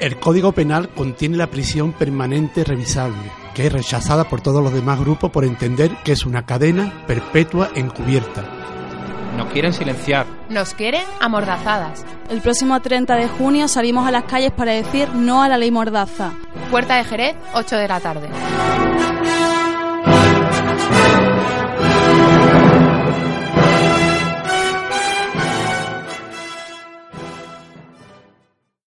El Código Penal contiene la prisión permanente revisable, que es rechazada por todos los demás grupos por entender que es una cadena perpetua encubierta. Nos quieren silenciar. Nos quieren amordazadas. El próximo 30 de junio salimos a las calles para decir no a la ley Mordaza. Puerta de Jerez, 8 de la tarde.